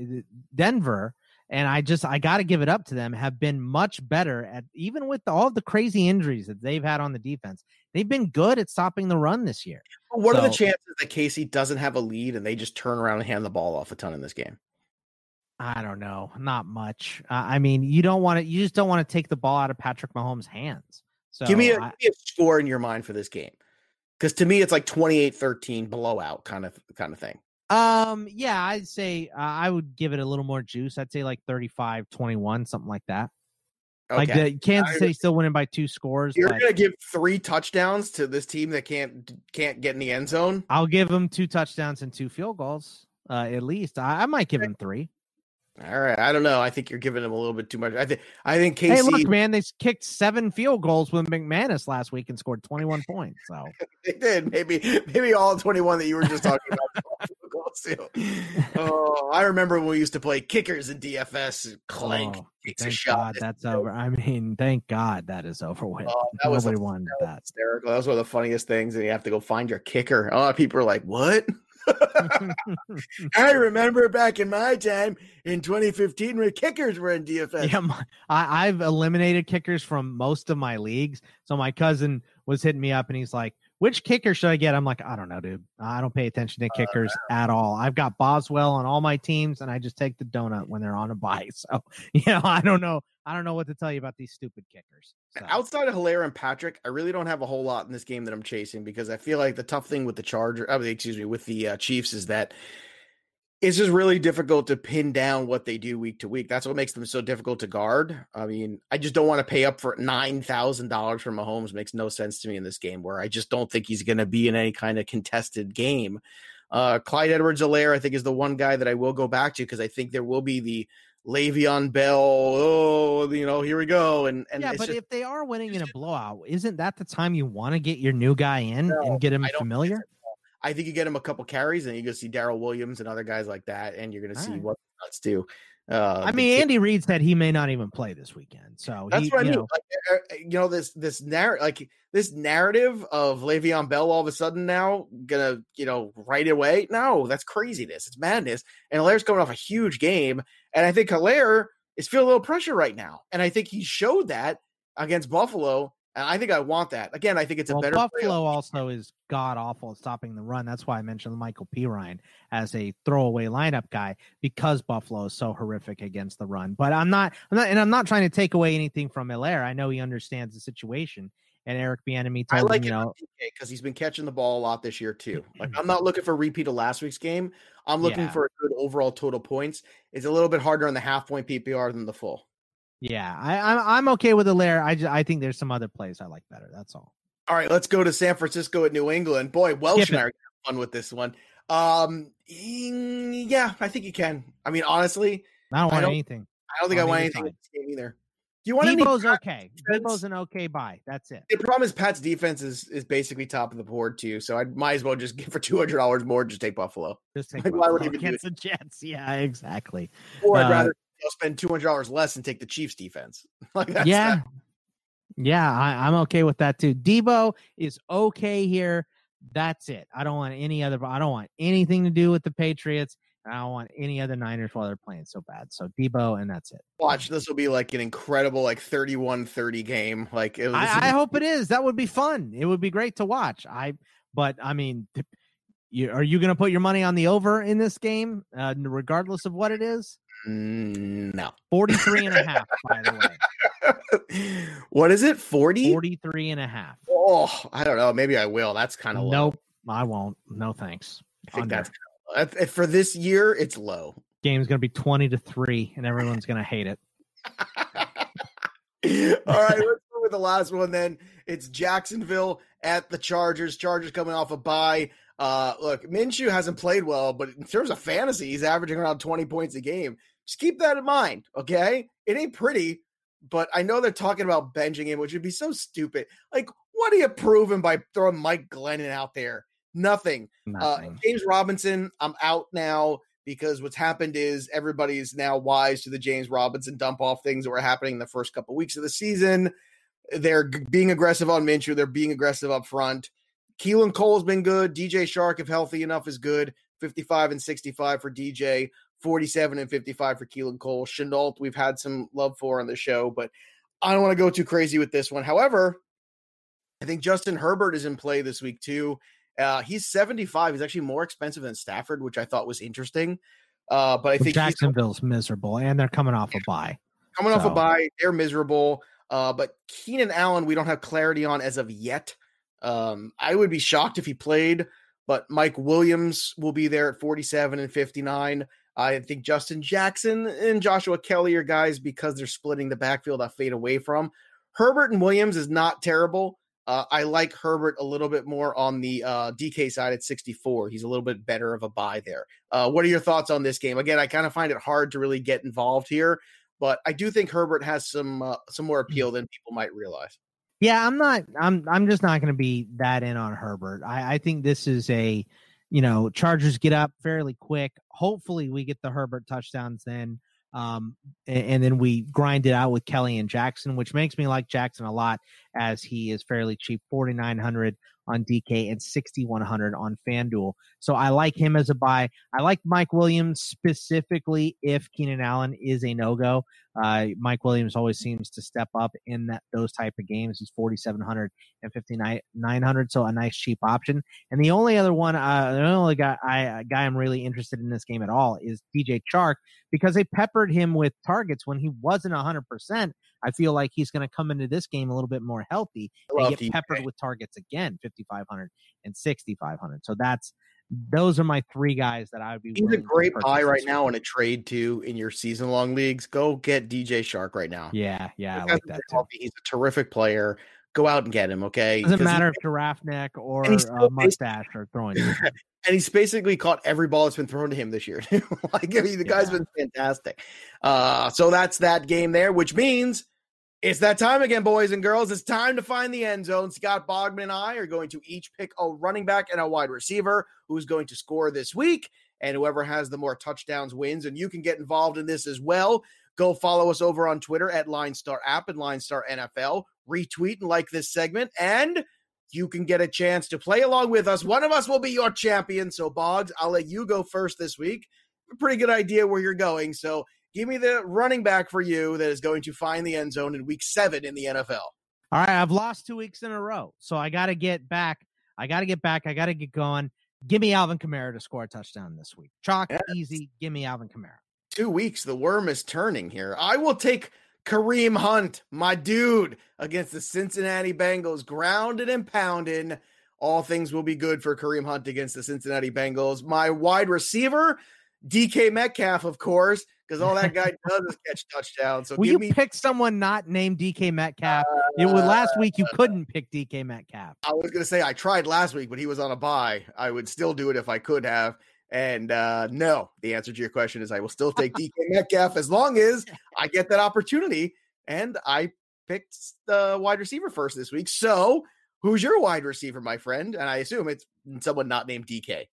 Denver, and I just I got to give it up to them. Have been much better at even with all the crazy injuries that they've had on the defense. They've been good at stopping the run this year. What are the chances that Casey doesn't have a lead and they just turn around and hand the ball off a ton in this game? I don't know, not much. Uh, I mean, you don't want to. You just don't want to take the ball out of Patrick Mahomes' hands. So give me a, I- give me a score in your mind for this game. Because to me, it's like 28-13 blowout kind of kind of thing. Um, yeah, I'd say uh, I would give it a little more juice. I'd say like 35 21, something like that. Like Okay. the Kansas City still winning by two scores. You're gonna give three touchdowns to this team that can't can't get in the end zone. I'll give them two touchdowns and two field goals, uh, at least. I, I might give them three. All right, I don't know. I think you're giving them a little bit too much. I think I think Casey. Hey, look, man, they kicked seven field goals with McManus last week and scored 21 points. So They did. Maybe maybe all 21 that you were just talking about. Oh, I remember when we used to play kickers in DFS. Clank Oh, takes a shot. God that's over. I mean, thank God that is over with. Oh, that was a- wanted that. hysterical. That was one of the funniest things. And you have to go find your kicker. A lot of people are like, "What?" I remember back in my time in 2015 when kickers were in DFS. Yeah, my, I, I've eliminated kickers from most of my leagues. So my cousin was hitting me up and he's like, which kicker should I get? I'm like, I don't know, dude. I don't pay attention to kickers uh, at all. I've got Boswell on all my teams, and I just take the donut when they're on a bye. So, you know, I don't know. I don't know what to tell you about these stupid kickers. So. Outside of Helaire and Patrick, I really don't have a whole lot in this game that I'm chasing because I feel like the tough thing with the Charger, excuse me, with the uh, Chiefs is that it's just really difficult to pin down what they do week to week. That's what makes them so difficult to guard. I mean, I just don't want to pay up for nine thousand dollars for Mahomes. Makes no sense to me in this game where I just don't think he's going to be in any kind of contested game. Uh, Clyde Edwards-Helaire, I think, is the one guy that I will go back to because I think there will be the Le'Veon Bell. Oh, you know, here we go. And and yeah, but just, if they are winning in a blowout, isn't that the time you want to get your new guy in no, and get him familiar? I think you get him a couple carries, and you go see Darrel Williams and other guys like that, and you're going to see right. what nuts do. Uh, I mean, Andy Reid said he may not even play this weekend, so that's he, what I mean. Know. Like, uh, uh, you know, this this narrative, like this narrative of Le'Veon Bell, all of a sudden now gonna, you know, right away. No, that's craziness. It's madness. And Helaire's coming off a huge game, and I think Helaire is feeling a little pressure right now, and I think he showed that against Buffalo I think I want that. Again, I think it's a well, better. Buffalo also is god awful at stopping the run. That's why I mentioned Michael Perine as a throwaway lineup guy because Buffalo is so horrific against the run. But I'm not, I'm not, and I'm not trying to take away anything from Helaire. I know he understands the situation. And Eric Bieniemy told I like him, you know, because he's been catching the ball a lot this year too. Like I'm not looking for a repeat of last week's game. I'm looking yeah. for a good overall total points. It's a little bit harder on the half point PPR than the full. Yeah, I, I'm I'm okay with the lair. I just, I think there's some other plays I like better. That's all. All right, let's go to San Francisco at New England. Boy, Welsh and I are fun with this one. Um, yeah, I think you can. I mean, honestly, I don't want I don't, anything. I don't think I, I want anything in this game either. Do you want Deebo's okay. Deebo's an okay buy. That's it. The problem is Pat's defense is is basically top of the board too. So I might as well just give for two hundred dollars more. Just take Buffalo. Just take like, Buffalo. Why would even against the Jets? Yeah, exactly. Or I'd uh, rather know, spend two hundred dollars less and take the Chiefs defense. like that's yeah, that. yeah, I, I'm okay with that too. Deebo is okay here. That's it. I don't want any other. I don't want anything to do with the Patriots. I don't want any other Niners while they're playing so bad. So Deebo, and that's it. Watch this will be like an incredible like 31-30 game. Like it, I, I hope it is. That would be fun. It would be great to watch. I but I mean, you, are you going to put your money on the over in this game, uh, regardless of what it is? Mm, no. 43 and a half, by the way. what is it? 40? 43 and a half. Oh, I don't know. Maybe I will. That's kind of low. Nope. I won't. No thanks. I think Under. that's for this year, it's low. Game's going to be 20 to 3, and everyone's going to hate it. All right, let's go with the last one then. It's Jacksonville at the Chargers. Chargers coming off a bye. Uh, look, Minshew hasn't played well, but in terms of fantasy, he's averaging around 20 points a game. Just keep that in mind, okay? It ain't pretty, but I know they're talking about benching him, which would be so stupid. Like, what are you proving by throwing Mike Glennon out there? Nothing. Uh, Nothing. Uh, James Robinson, I'm out now because what's happened is everybody's now wise to the James Robinson dump off things that were happening in the first couple weeks of the season. They're being aggressive on Minshew. They're being aggressive up front. Keelan Cole's been good. DJ Chark, if healthy enough, is good. 55 and 65 for DJ, 47 and 55 for Keelan Cole. Shenault, we've had some love for on the show, but I don't want to go too crazy with this one. However, I think Justin Herbert is in play this week too. Uh, he's 75. He's actually more expensive than Stafford, which I thought was interesting. Uh, but I think Jacksonville's miserable, and they're coming off a bye. Coming so. off a bye, they're miserable. Uh, but Keenan Allen, we don't have clarity on as of yet. Um, I would be shocked if he played, but Mike Williams will be there at 47 and 59. I think Justin Jackson and Joshua Kelly are guys because they're splitting the backfield I fade away from. Herbert and Williams is not terrible. Uh, I like Herbert a little bit more on the uh, DK side at 64. He's a little bit better of a buy there. Uh, what are your thoughts on this game? Again, I kind of find it hard to really get involved here, but I do think Herbert has some uh, some more appeal than people might realize. Yeah, I'm not. I'm. I'm just not going to be that in on Herbert. I, I think this is a, you know, Chargers get up fairly quick. Hopefully, we get the Herbert touchdowns then, um, and, and then we grind it out with Kelly and Jackson, which makes me like Jackson a lot as he is fairly cheap, 4,900 on DK and 6,100 on FanDuel. So I like him as a buy. I like Mike Williams specifically if Keenan Allen is a no go. Uh, Mike Williams always seems to step up in that those type of games. He's 4,700 and 5,900, so a nice cheap option. And the only other one, uh, the only guy I guy I'm really interested in this game at all is DJ Chark because they peppered him with targets when he wasn't 100 percent I feel like he's going to come into this game a little bit more healthy and get peppered with targets again, 5,500 and 6,500. So that's those are my three guys that I would be. He's a great buy right now in a trade too in your season long leagues. Go get DJ Chark right now. Yeah, yeah, I like that too. He's a terrific player. Go out and get him. Okay, doesn't matter if giraffe neck or uh, mustache are throwing. and he's basically caught every ball that's been thrown to him this year. like I mean, the guy's been fantastic. Uh, so that's that game there, which means it's that time again, boys and girls. It's time to find the end zone. Scott Bogman and I are going to each pick a running back and a wide receiver who's going to score this week. And whoever has the more touchdowns wins. And you can get involved in this as well. Go follow us over on Twitter at LineStar App and LineStar NFL. Retweet and like this segment. And you can get a chance to play along with us. One of us will be your champion. So, Boggs, I'll let you go first this week. Pretty good idea where you're going. So, Give me the running back for you that is going to find the end zone in week seven in the NFL. All right, I've lost two weeks in a row, so I got to get back. I got to get back. I got to get going. Give me Alvin Kamara to score a touchdown this week. Chalk, yes. easy. Give me Alvin Kamara. Two weeks. The worm is turning here. I will take Kareem Hunt, my dude, against the Cincinnati Bengals, grounded and pounding. All things will be good for Kareem Hunt against the Cincinnati Bengals. My wide receiver, DK Metcalf, of course because all that guy does is catch touchdowns. So Will you me- pick someone not named DK Metcalf? Uh, it was last week you couldn't pick DK Metcalf. I was gonna say I tried last week, but he was on a bye. I would still do it if I could have. And uh, no, the answer to your question is I will still take DK Metcalf as long as I get that opportunity. And I picked the wide receiver first this week. So who's your wide receiver, my friend? And I assume it's someone not named DK.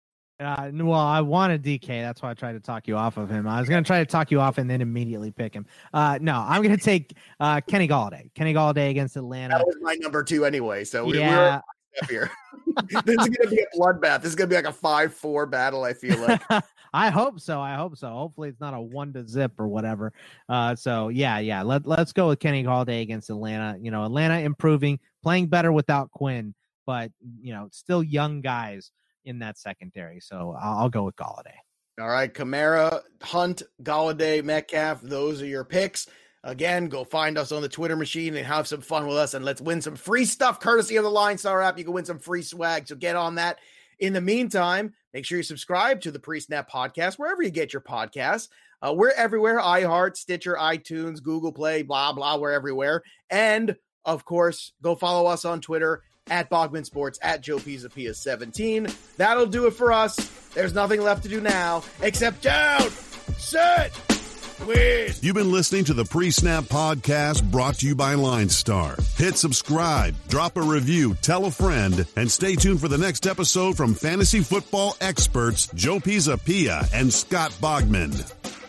Uh, well, I wanted DK. That's why I tried to talk you off of him. I was going to try to talk you off and then immediately pick him. Uh, no, I'm going to take uh, Kenny Golladay. Kenny Golladay against Atlanta. That was my number two anyway. So we, yeah. we're here. this is going to be a bloodbath. This is going to be like a five-four battle. I feel like. I hope so. I hope so. Hopefully, it's not a one to zip or whatever. Uh, so yeah, yeah. Let Let's go with Kenny Golladay against Atlanta. You know, Atlanta improving, playing better without Quinn, but you know, still young guys in that secondary. So I'll, I'll go with Golladay. All right, Kamara, Hunt, Golladay, Metcalf. Those are your picks. Again, go find us on the Twitter machine and have some fun with us, and let's win some free stuff courtesy of the Line Star app. You can win some free swag, so get on that. In the meantime, make sure you subscribe to the Pre Snap podcast wherever you get your podcasts. Uh, we're everywhere: iHeart, Stitcher, iTunes, Google Play, blah blah. We're everywhere, and of course, go follow us on Twitter at Bogman Sports, at Joe Pisapia 17. That'll do it for us. There's nothing left to do now except down, sit, Please. You've been listening to the Pre-Snap Podcast brought to you by Line Star. Hit subscribe, drop a review, tell a friend, and stay tuned for the next episode from fantasy football experts Joe Pisapia and Scott Bogman.